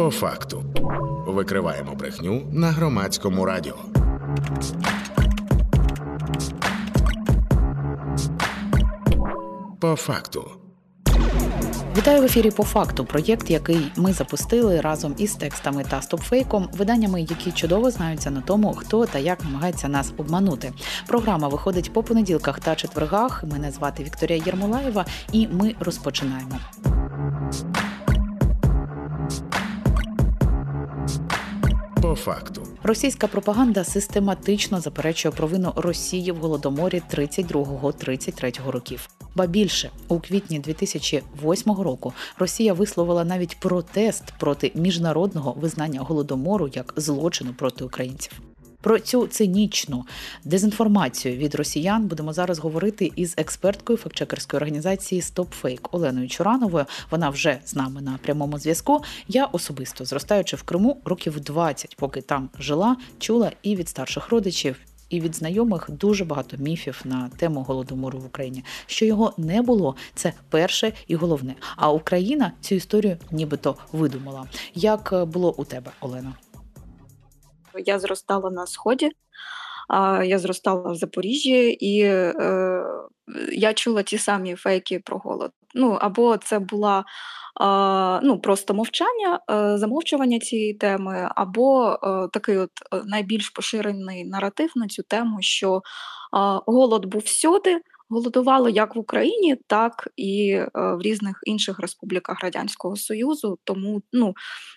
По факту викриваємо брехню на громадському радіо. По факту. Вітаю в ефірі по факту. Проєкт, який ми запустили разом із текстами та стопфейком, виданнями, які чудово знаються на тому, хто та як намагається нас обманути. Програма виходить по понеділках та четвергах. Мене звати Вікторія Єрмолаєва, і ми розпочинаємо. По факту. Російська пропаганда систематично заперечує провину Росії в голодоморі 32-33 років. Ба більше у квітні 2008 року Росія висловила навіть протест проти міжнародного визнання голодомору як злочину проти українців. Про цю цинічну дезінформацію від росіян будемо зараз говорити із експерткою фактчекерської організації StopFake Оленою Чурановою. Вона вже з нами на прямому зв'язку. Я особисто зростаючи в Криму років 20, поки там жила, чула і від старших родичів. І від знайомих дуже багато міфів на тему голодомору в Україні. Що його не було, це перше і головне. А Україна цю історію нібито видумала. Як було у тебе, Олена? Я зростала на сході, я зростала в Запоріжжі, і е, я чула ті самі фейки про голод. Ну або це була ну, просто мовчання, е, замовчування цієї теми, або е, такий от найбільш поширений наратив на цю тему, що голод був всюди. Голодувало як в Україні, так і е, в різних інших республіках Радянського Союзу. Тому ну,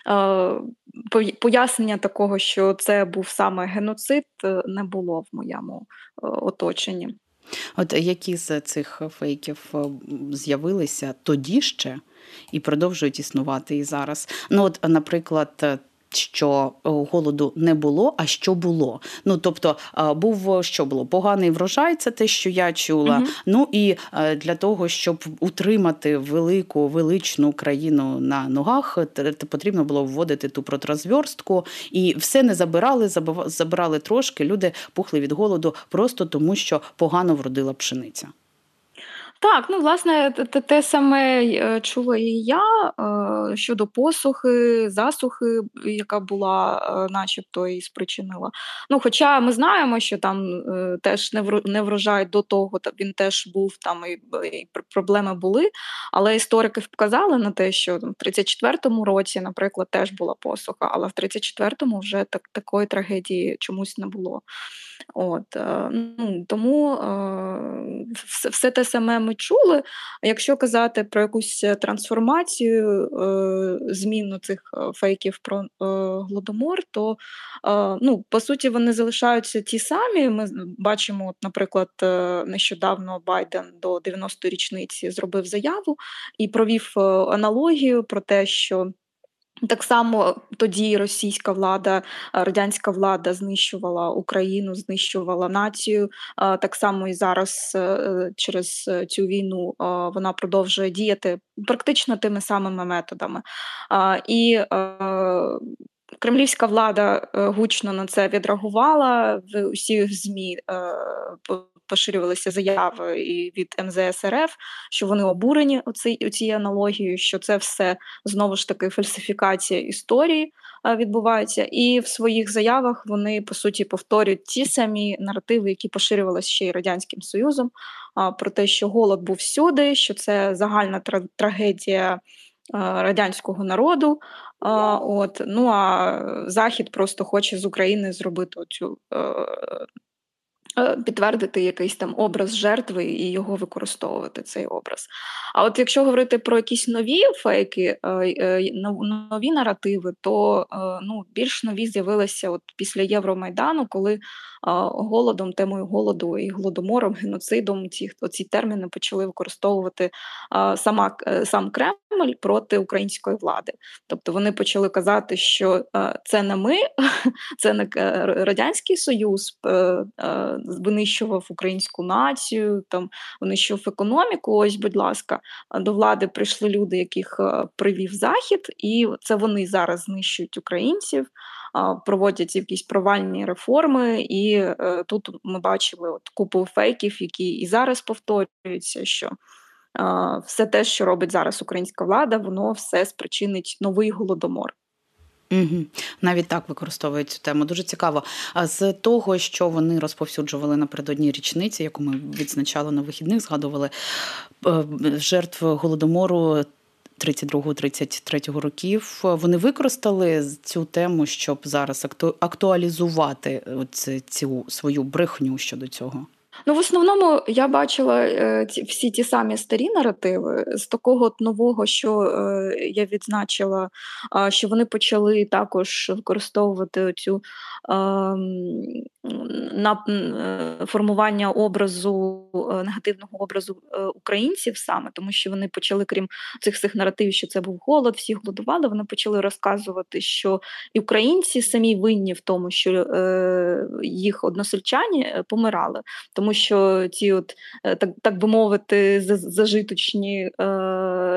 е, пояснення такого, що це був саме геноцид, е, не було в моєму оточенні. От які з цих фейків з'явилися тоді ще і продовжують існувати і зараз? Ну, от, наприклад, що е, голоду не було, а що було. Ну тобто був що було поганий врожай, це те, що я чула. Угу. Ну і е, для того, щоб утримати велику величну країну на ногах, потрібно було вводити ту протрозверстку. і все не забирали, забирали трошки. Люди пухли від голоду просто тому, що погано вродила пшениця. Так, ну власне, те, те саме е, чула і я е, щодо посухи, засухи, яка була, е, начебто, і спричинила. Ну, хоча ми знаємо, що там теж не врожай до того, він теж був там і, і проблеми були. Але історики вказали на те, що в 34-му році, наприклад, теж була посуха, але в 34-му вже так такої трагедії чомусь не було. От, ну, Тому все те саме ми чули. Якщо казати про якусь трансформацію, е, зміну цих фейків про голодомор, то ну, по суті вони залишаються ті самі. Ми бачимо, от, наприклад, нещодавно Байден до 90-ї річниці зробив заяву і провів аналогію про те, що так само тоді російська влада, радянська влада знищувала Україну, знищувала націю. Так само і зараз е, через цю війну вона продовжує діяти практично тими самими методами. І Кремлівська влада е, гучно на це відреагувала в усіх змі поширювалися заяви і від МЗС РФ, що вони обурені цією аналогією, що це все знову ж таки фальсифікація історії відбувається. І в своїх заявах вони по суті повторюють ті самі наративи, які поширювалися ще й радянським союзом, про те, що голод був всюди, що це загальна трагедія. Радянського народу, от ну а Захід просто хоче з України зробити цю Е, підтвердити якийсь там образ жертви і його використовувати цей образ. А от якщо говорити про якісь нові фейки, е, е, нові наративи, то ну, більш нові з'явилися от після Євромайдану, коли голодом, темою голоду і голодомором, геноцидом ці ці терміни почали використовувати сама сам Кремль проти української влади. Тобто вони почали казати, що це не ми, це не радянський союз винищував українську націю, там винищував економіку. Ось, будь ласка, до влади прийшли люди, яких привів захід, і це вони зараз знищують українців проводять якісь провальні реформи, і е, тут ми бачили от купу фейків, які і зараз повторюються. що все те, що робить зараз українська влада, воно все спричинить новий голодомор. Угу. Навіть так використовують цю тему. Дуже цікаво. А з того, що вони розповсюджували напередодні річниці, яку ми відзначали на вихідних, згадували е, жертв голодомору 32-33 років. Вони використали цю тему, щоб зараз актуалізувати цю свою брехню щодо цього. Ну, в основному я бачила е, всі ті самі старі наративи з такого от нового, що е, я відзначила, е, що вони почали також використовувати цю на е, формування образу е, негативного образу е, українців саме, тому що вони почали, крім цих всіх наративів, що це був голод, всі голодували. Вони почали розказувати, що і українці самі винні в тому, що їх односельчані помирали, тому що ці, от так так би мовити, зажиточні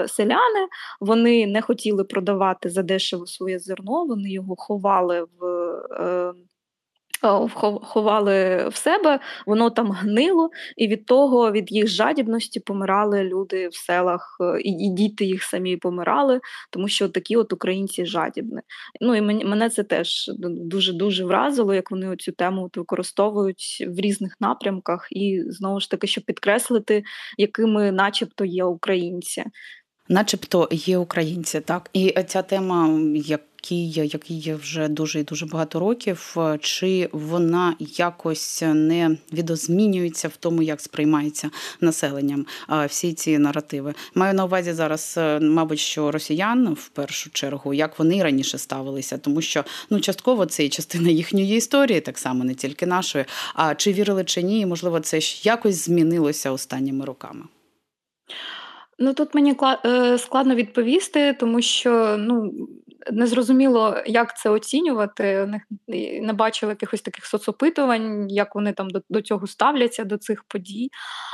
селяни вони не хотіли продавати задешево своє зерно, вони його ховали в. Е, ховали в себе, воно там гнило, і від того, від їх жадібності помирали люди в селах, і діти їх самі помирали, тому що такі от українці жадібні. Ну і мене це теж дуже дуже вразило, як вони цю тему використовують в різних напрямках, і знову ж таки, щоб підкреслити, якими, начебто, є українці. Начебто є українці, так і ця тема, як який який вже дуже і дуже багато років, чи вона якось не відозмінюється в тому, як сприймається населенням всі ці наративи. Маю на увазі зараз, е, мабуть, що росіян в першу чергу, як вони раніше ставилися, тому що ну частково це і частина їхньої історії, так само не тільки нашої. А чи вірили чи ні, можливо, це якось змінилося останніми роками. Ну тут мені е, складно відповісти, тому що ну Незрозуміло, як це оцінювати. Не бачили якихось таких соцопитувань, як вони там до, до цього ставляться, до цих подій.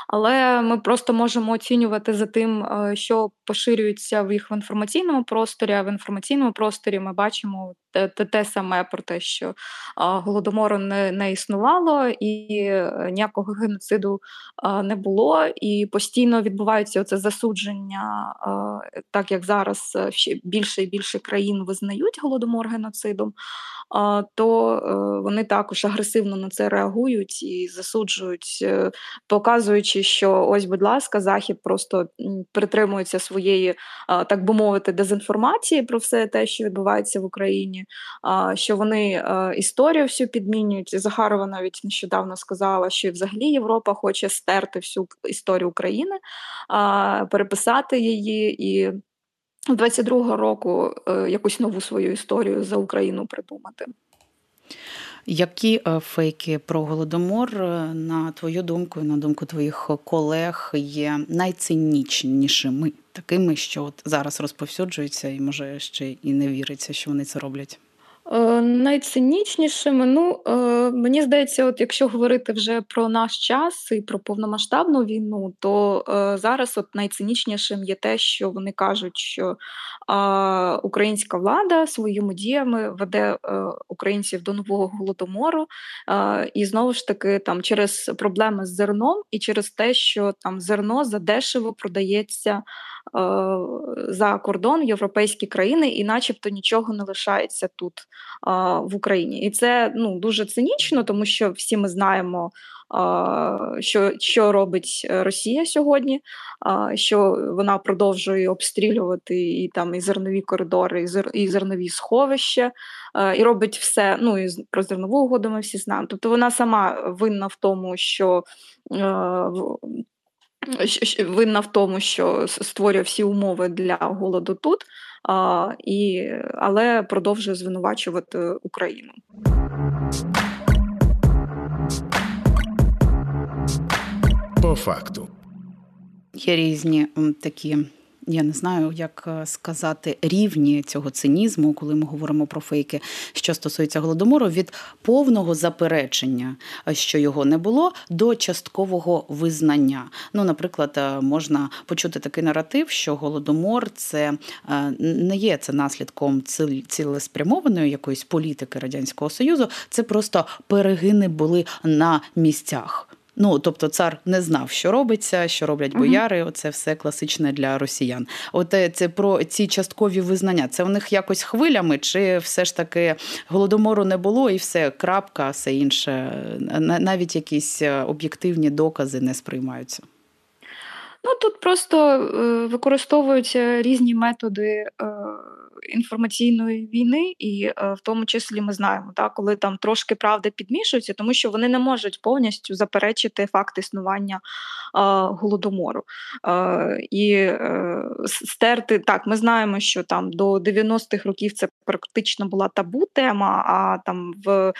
Але ми просто можемо оцінювати за тим, е, що поширюється в їх в інформаційному просторі. А в інформаційному просторі ми бачимо те, те, саме про те, що голодомору не не існувало, і е, ніякого геноциду не було. І постійно відбувається оце засудження, так як зараз е, ще більше і більше країн визнають голодомор геноцидом, то е, вони також агресивно на це реагують і засуджують, показуючи, що ось, будь ласка, захід просто притримується своєї, так би мовити, дезінформації про все те, що відбувається в Україні що вони історію всю підмінюють. Захарова навіть нещодавно сказала, що взагалі Європа хоче стерти всю історію України, переписати її і. 22-го року е, якусь нову свою історію за Україну придумати. Які е, фейки про голодомор, е, на твою думку на думку твоїх колег, є найцинічнішими, такими, що от зараз розповсюджуються, і може ще і не віриться, що вони це роблять? Е, найцинічнішими, ну е, мені здається, от якщо говорити вже про наш час і про повномасштабну війну, то е, зараз от найцинічнішим є те, що вони кажуть, що українська влада своїми діями веде українців до нового голодомору, і знову ж таки там через проблеми з зерном і через те, що там зерно задешево продається. За кордон європейські країни, і, начебто, нічого не лишається тут в Україні. І це ну дуже цинічно, тому що всі ми знаємо, що що робить Росія сьогодні, що вона продовжує обстрілювати і там і зернові коридори, і зернові сховища, і робить все. Ну і про зернову угоду ми всі знаємо. Тобто вона сама винна в тому, що. Винна в тому, що створює всі умови для голоду тут, а, і, але продовжує звинувачувати Україну. По факту є різні такі я не знаю, як е, сказати рівні цього цинізму, коли ми говоримо про фейки, що стосується голодомору, від повного заперечення, е, що його не було, до часткового визнання. Ну, наприклад, е, можна почути такий наратив, що голодомор це не є це наслідком цілеспрямованої якоїсь політики радянського союзу, це просто перегини були на місцях. Ну, тобто, цар не знав, що робиться, що роблять бояри. Оце все класичне для росіян. От е, це про ці часткові визнання. Це у них якось хвилями, чи все ж таки голодомору не було, і все крапка, все інше. Навіть якісь е, об'єктивні докази не сприймаються. Ну тут просто е, використовуються різні методи е, інформаційної війни, і е, в тому числі ми знаємо, так, коли там трошки правди підмішуються, тому що вони не можуть повністю заперечити факт існування голодомору. І стерти так, ми знаємо, що там до 90-х років це практично була табу тема. А там в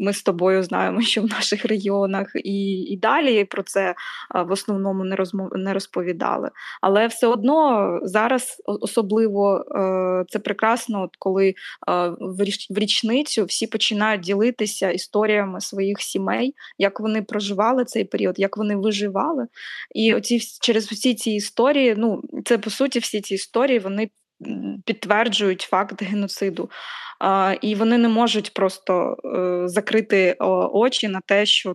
ми з тобою знаємо, що в наших регіонах і і далі про це в основному не розмов не розповідали. Але все одно зараз особливо е, це прекрасно, от коли е, в річницю всі починають ділитися історіями своїх сімей, як вони проживали цей період, як вони виживали. І оці через всі ці історії, ну це по суті, всі ці історії вони підтверджують факт геноциду. І вони не можуть просто е, закрити очі на те, що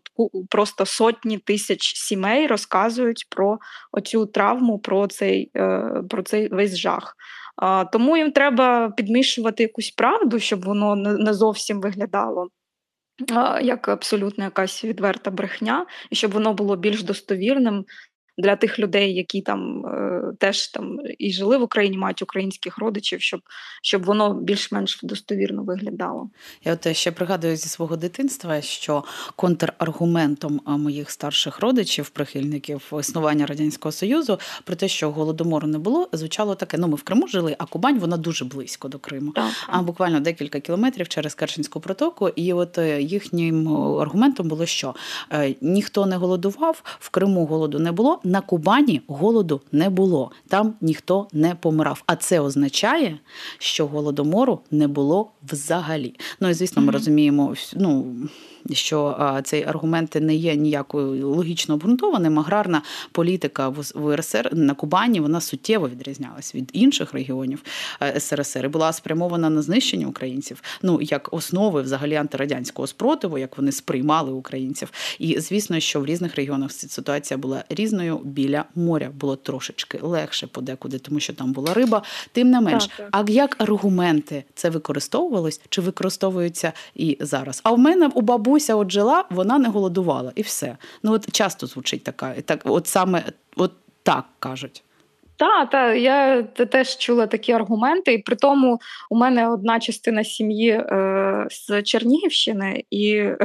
просто сотні тисяч сімей розказують про оцю травму, про цей, е, про цей весь жах. Тому їм треба підмішувати якусь правду, щоб воно не зовсім виглядало. Як абсолютно якась відверта брехня, і щоб воно було більш достовірним для тих людей, які там е, теж там і жили в Україні, мають українських родичів, щоб щоб воно більш-менш достовірно виглядало. Я от ще пригадую зі свого дитинства, що контраргументом моїх старших родичів, прихильників існування радянського союзу, про те, що голодомору не було, звучало таке: ну ми в Криму жили, а Кубань вона дуже близько до Криму, так. а буквально декілька кілометрів через Керченську протоку. І от е, їхнім аргументом було, що е, ніхто не голодував, в Криму голоду не було на Кубані голоду не було, там ніхто не помирав. А це означає, що голодомору не було взагалі. Ну і звісно, ми розуміємо, ну що цей аргумент не є ніякою логічно обґрунтованим. Аграрна політика в РСР на Кубані вона суттєво відрізнялась від інших регіонів е, СРСР і була спрямована на знищення українців, ну як основи взагалі антирадянського спротиву, як вони сприймали українців. І звісно, що в різних регіонах ситуація була різною. Біля моря було трошечки легше подекуди, тому що там була риба. Тим не менш, так, так. а як аргументи це використовувалось чи використовуються і зараз? А в мене у бабу бабуся от жила, вона не голодувала, і все. Ну от часто звучить така, так, от саме от так кажуть. Так, та я теж чула такі аргументи, і при тому у мене одна частина сім'ї е, з Чернігівщини, і е,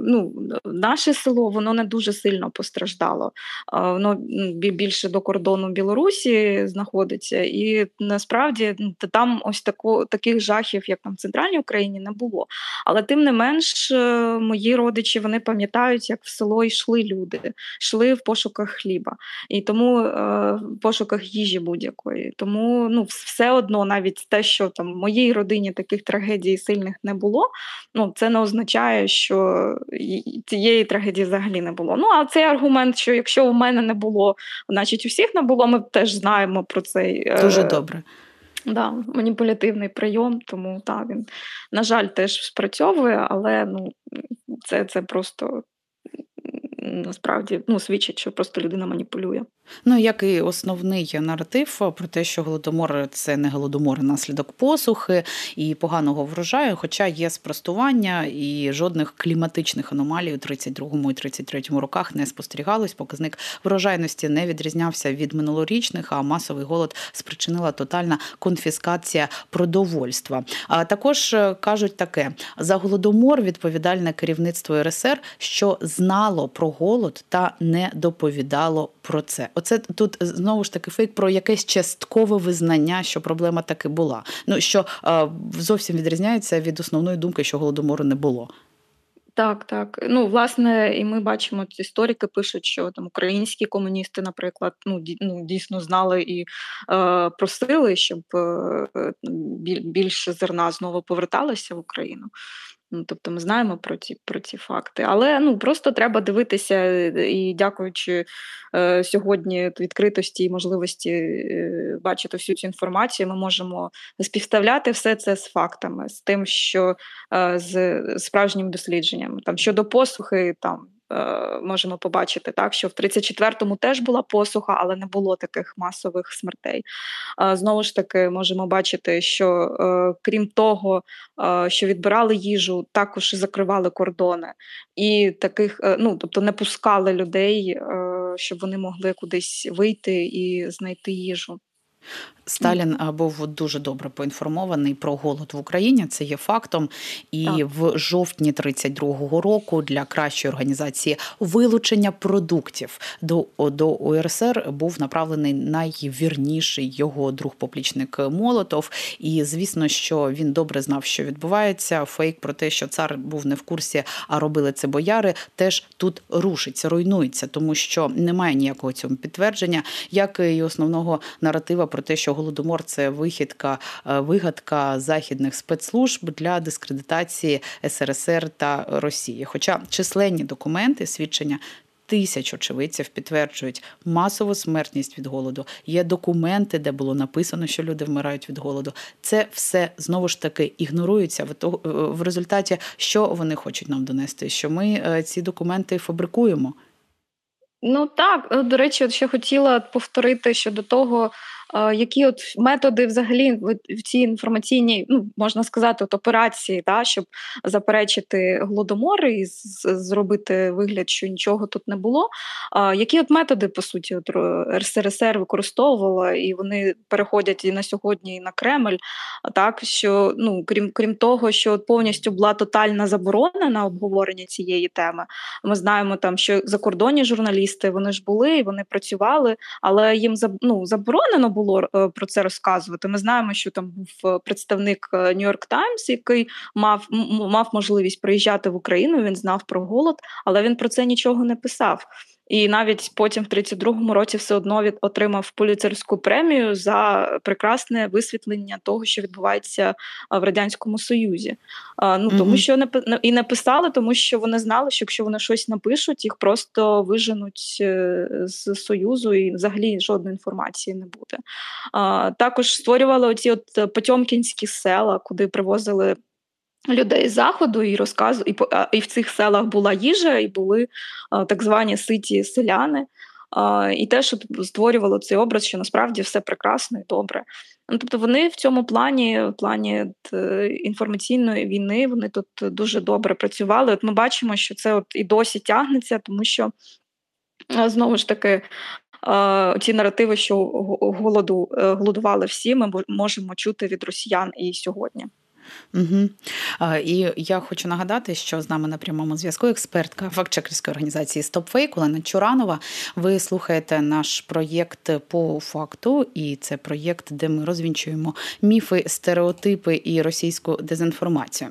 ну, наше село воно не дуже сильно постраждало. Е, воно більше до кордону Білорусі знаходиться, і насправді там ось тако, таких жахів, як там в центральній Україні, не було. Але тим не менш, е, мої родичі вони пам'ятають, як в село йшли люди, йшли в пошуках хліба. І тому е, пошуках їжі будь-якої. Тому ну, все одно, навіть те, що там в моїй родині таких трагедій сильних не було, ну це не означає, що цієї трагедії взагалі не було. Ну а цей аргумент, що якщо у мене не було, значить у всіх не було, ми теж знаємо про цей е, дуже добре. Да, маніпулятивний прийом, тому так, він, на жаль, теж спрацьовує, але ну, це це просто насправді ну, свідчить, що просто людина маніпулює. Ну, як і основний наратив про те, що голодомор це не голодомор, наслідок посухи і поганого врожаю, хоча є спростування і жодних кліматичних аномалій у 32-му і 33-му роках не спостерігалось. Показник врожайності не відрізнявся від минулорічних, а масовий голод спричинила тотальна конфіскація продовольства. А також е, кажуть таке: за голодомор відповідальне керівництво РСР, що знало про голод та не доповідало про це. Оце тут знову ж таки фейк про якесь часткове визнання, що проблема таки була. Ну що е, зовсім відрізняється від основної думки, що голодомору не було. Так, так. Ну, власне, і ми бачимо, історики пишуть, що там українські комуністи, наприклад, ну, ну дійсно знали і е, просили, щоб е, більше зерна знову поверталося в Україну. Ну, Тобто ми знаємо про ці про ці факти. Але ну просто треба дивитися е, і, дякуючи е, сьогодні відкритості і можливості е, бачити всю цю інформацію, ми можемо співставляти все це з фактами, з тим, що е, з справжніми дослідженнями. Там щодо посухи, там можемо побачити, так що в 34-му теж була посуха, але не було таких масових смертей. Е, знову ж таки, можемо бачити, що е, крім того, е, що відбирали їжу, також закривали кордони і таких, е, ну тобто не пускали людей, е, щоб вони могли кудись вийти і знайти їжу. Сталін був дуже добре поінформований про голод в Україні. Це є фактом. І так. в жовтні 32-го року для кращої організації вилучення продуктів до до УРСР був направлений найвірніший його друг поплічник Молотов. І звісно, що він добре знав, що відбувається. Фейк про те, що цар був не в курсі, а робили це бояри, теж тут рушиться, руйнується, тому що немає ніякого цього підтвердження, як і основного наратива про те, що голодомор це вихідка, е, вигадка західних спецслужб для дискредитації СРСР та Росії. Хоча численні документи свідчення. Тисяч очевидців підтверджують масову смертність від голоду. Є документи, де було написано, що люди вмирають від голоду. Це все знову ж таки ігнорується в результаті, що вони хочуть нам донести. Що ми е, ці документи фабрикуємо. Ну так до речі, ще хотіла повторити щодо того, які от методи взагалі в цій інформаційній, ну можна сказати, от операції, та, щоб заперечити голодомори і зробити вигляд, що нічого тут не було. Які от методи, по суті, от РСРСР використовувала, і вони переходять і на сьогодні, і на Кремль, так що ну крім крім того, що от повністю була тотальна заборона на обговорення цієї теми. Ми знаємо там, що закордонні журналісти вони ж були, вони працювали, але їм ну, заборонено було було е, про це розказувати. Ми знаємо, що там був е, представник Нью-Йорк е, Таймс, який мав мав можливість приїжджати в Україну. Він знав про голод, але він про це нічого не писав. І навіть потім, в 32-му році, все одно від отримав поліцерську премію за прекрасне висвітлення того, що відбувається в радянському союзі. Ну тому що не і не писали, тому що вони знали, що якщо вони щось напишуть, їх просто виженуть е, з союзу, і взагалі жодної інформації не буде. Також створювали оці от потьомкінські села, куди привозили людей з заходу і розказу, і і в цих селах була їжа, і були так звані ситі селяни. І те, що створювало цей образ, що насправді все прекрасно і добре. Ну, Тобто вони в цьому плані, в плані інформаційної війни, вони тут дуже добре працювали. От ми бачимо, що це от і досі тягнеться, тому що знову ж таки. Ці наративи, що голоду е, голодували всі, ми можемо чути від росіян і сьогодні. Угу. І я хочу нагадати, що з нами на прямому зв'язку експертка фактчекерської організації StopFake Олена Чуранова. Ви слухаєте наш проєкт по факту, і це проєкт, де ми розвінчуємо міфи, стереотипи і російську дезінформацію.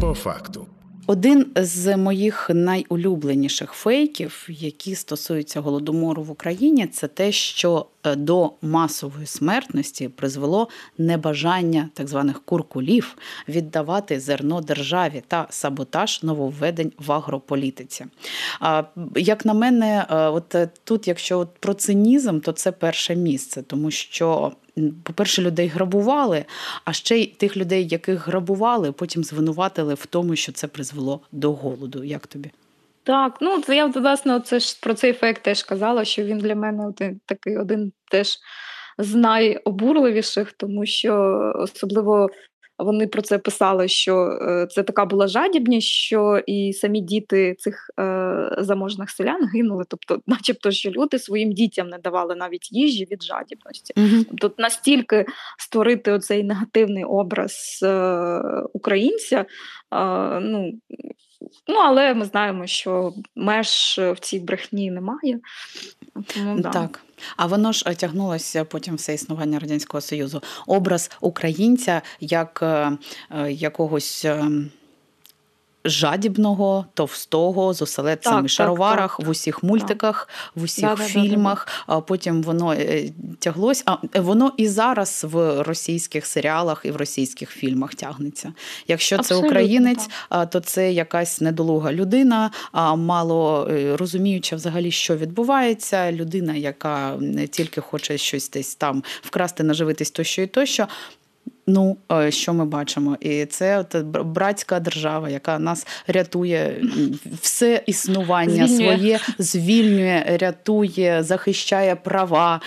По факту. Один з моїх найулюбленіших фейків, які стосуються голодомору в Україні, це те, що е, до масової смертності призвело небажання так званих куркулів віддавати зерно державі та саботаж нововведень в агрополітиці. Як на мене, е, от е, тут, якщо про цинізм, то це перше місце, тому що по-перше, людей грабували, а ще й тих людей, яких грабували, потім звинуватили в тому, що це призвело до голоду. Як тобі? Так, ну це я власне це ж про цей ефект теж казала, що він для мене один такий один теж з найобурливіших, тому що особливо вони про це писали, що е, це така була жадібність, що і самі діти цих е, заможних селян гинули. Тобто, начебто, що люди своїм дітям не давали навіть їжі від жадібності. mm Тобто настільки створити оцей негативний образ е, українця, ну Ну, але ми знаємо, що меж в цій брехні немає. Тому, да. Так. А воно ж е, тягнулося потім все існування Радянського Союзу. Образ українця як е, е, якогось. Жадібного, товстого, з оселедцями шароварах так, в усіх мультиках, в усіх фільмах. Да, потім воно е, тяглось. А е, воно і зараз в російських серіалах і в російських фільмах тягнеться. Якщо Абсолютно, це українець, то це якась недолуга людина, а мало е, розуміюча взагалі, що відбувається. Людина, яка не тільки хоче щось десь там вкрасти, наживитись тощо і тощо Ну, е, що ми бачимо? І це от братська держава, яка нас рятує все існування звільнює. своє, звільнює, рятує, захищає права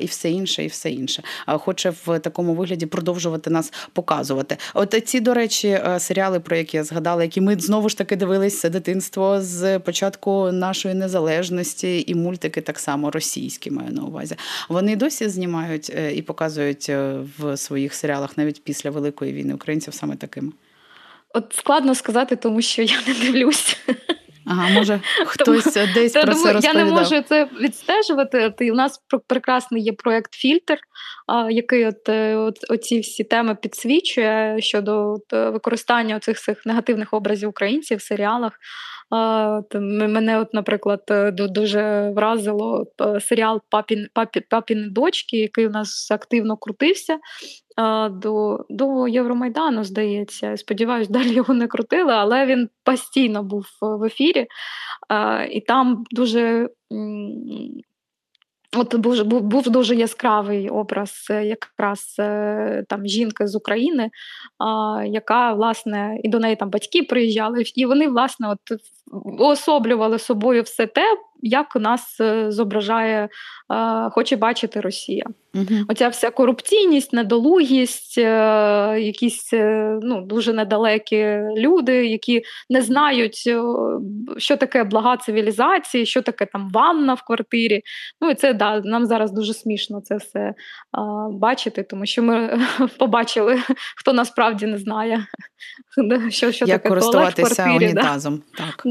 і все інше, і все інше. Хоче в такому вигляді продовжувати нас показувати. От ці, до речі, е, серіали, про які я згадала, які ми знову ж таки дивилися дитинство з початку нашої незалежності, і мультики так само російські маю на увазі. Вони досі знімають е, і показують в своїх серіалах навіть після Великої війни українців саме такими? От складно сказати, тому що я не дивлюсь. Ага, може хтось тому, десь про це розповідав. Я не можу це відстежувати. У нас прекрасний є проект Фільтр, який от, е, от оці всі теми підсвічує щодо от, використання цих цих негативних образів українців в серіалах. Мене, от, наприклад, е, дуже вразило е, серіал Папін, Папі, Папіни дочки, який у нас активно крутився до до Євромайдану, здається. Сподіваюсь, далі його не крутили, але він постійно був в ефірі. І там дуже От був був, був дуже яскравий образ е, якраз е, там жінки з України, яка власне і до неї там батьки приїжджали, і вони власне от уособлювали собою все те, як нас е, зображає, хоче бачити Росія. Угу. Оця вся корупційність, недолугість, е, якісь е, ну, дуже недалекі люди, які не знають, що таке блага цивілізації, що таке там ванна в квартирі. Ну і це да, нам зараз дуже смішно це все а, бачити, тому що ми побачили, хто насправді не знає, що що як таке користуватися квартирі, унітазом. Да? Так.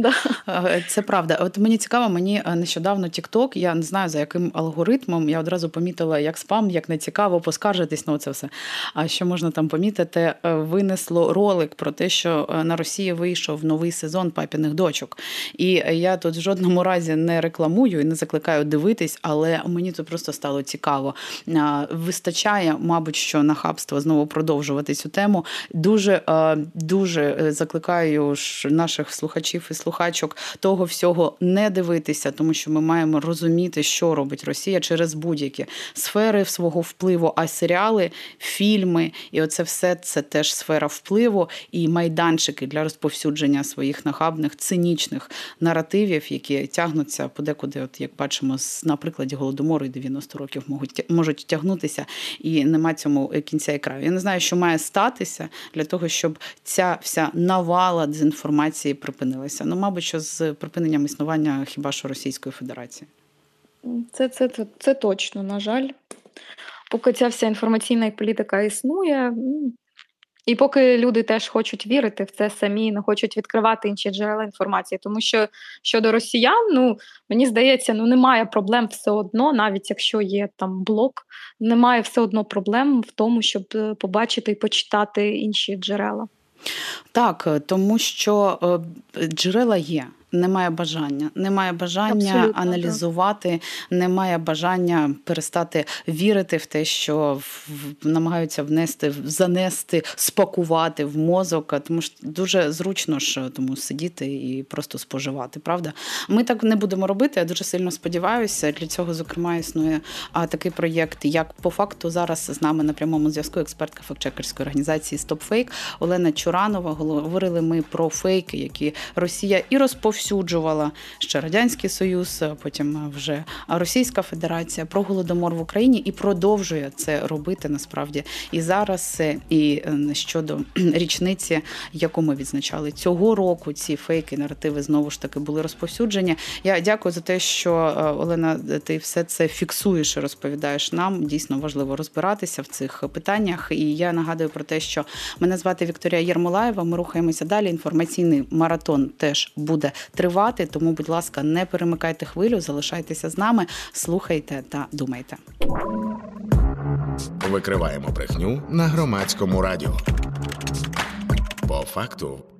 Да. Це правда. От мені цікаво, мені нещодавно TikTok, я не знаю за яким алгоритмом, я одразу помітила, як спам, як не цікаво, поскаржитись на це все. А що можна там помітити? Е, винесло ролик про те, що е, на Росії вийшов новий сезон папіних дочок. І я тут в жодному разі не рекламую і не закликаю дивитись, але мені це просто стало цікаво. Вистачає, мабуть, що нахабство знову продовжувати цю тему. Дуже дуже е, закликаю наших слухачів і слухачок того всього не дивитися, тому що ми маємо розуміти, що робить Росія через будь-які сфери свого впливу. А серіали, фільми і оце все це теж сфера впливу і майданчики для розповсюдження своїх нахабних цинічних наративів, які тягнуться подекуди, от як бачимо, на прикладі голодомору і 90 років можуть можуть тягнутися, і нема цьому кінця і краю. Я не знаю, що має статися для того, щоб ця вся навала дезінформації припинилася. Ну, мабуть, що з припиненням існування хіба що Російської Федерації. Це, це, це, це точно, на жаль. Поки ця вся інформаційна політика існує, і поки люди теж хочуть вірити в це самі, не хочуть відкривати інші джерела інформації. Тому що щодо росіян, ну мені здається, ну немає проблем все одно, навіть якщо є там блок, немає все одно проблем в тому, щоб е, побачити і почитати інші джерела. Так, тому що е, джерела є немає бажання, немає бажання Абсолютно, аналізувати, так. немає бажання перестати вірити в те, що намагаються внести, занести, спакувати в мозок, тому що дуже зручно ж тому сидіти і просто споживати. Правда, ми так не будемо робити. Я дуже сильно сподіваюся. Для цього зокрема існує такий проєкт, як по факту зараз з нами на прямому зв'язку експертка фактчекерської організації StopFake Олена Чуранова. Говорили ми про фейки, які Росія і розповсюджує розповсюджувала ще радянський союз, потім вже Російська Федерація про голодомор в Україні і продовжує це робити насправді і зараз, і е, щодо річниці, яку ми відзначали цього року. Ці фейки, наративи знову ж таки були розповсюджені. Я дякую за те, що е, Олена, ти все це фіксуєш і розповідаєш нам. Дійсно важливо розбиратися в цих питаннях. І я нагадую про те, що мене звати Вікторія Єрмолаєва. Ми рухаємося далі. Інформаційний маратон теж буде тривати. Тому, будь ласка, не перемикайте хвилю, залишайтеся з нами, слухайте та думайте. Викриваємо брехню на громадському радіо. По факту.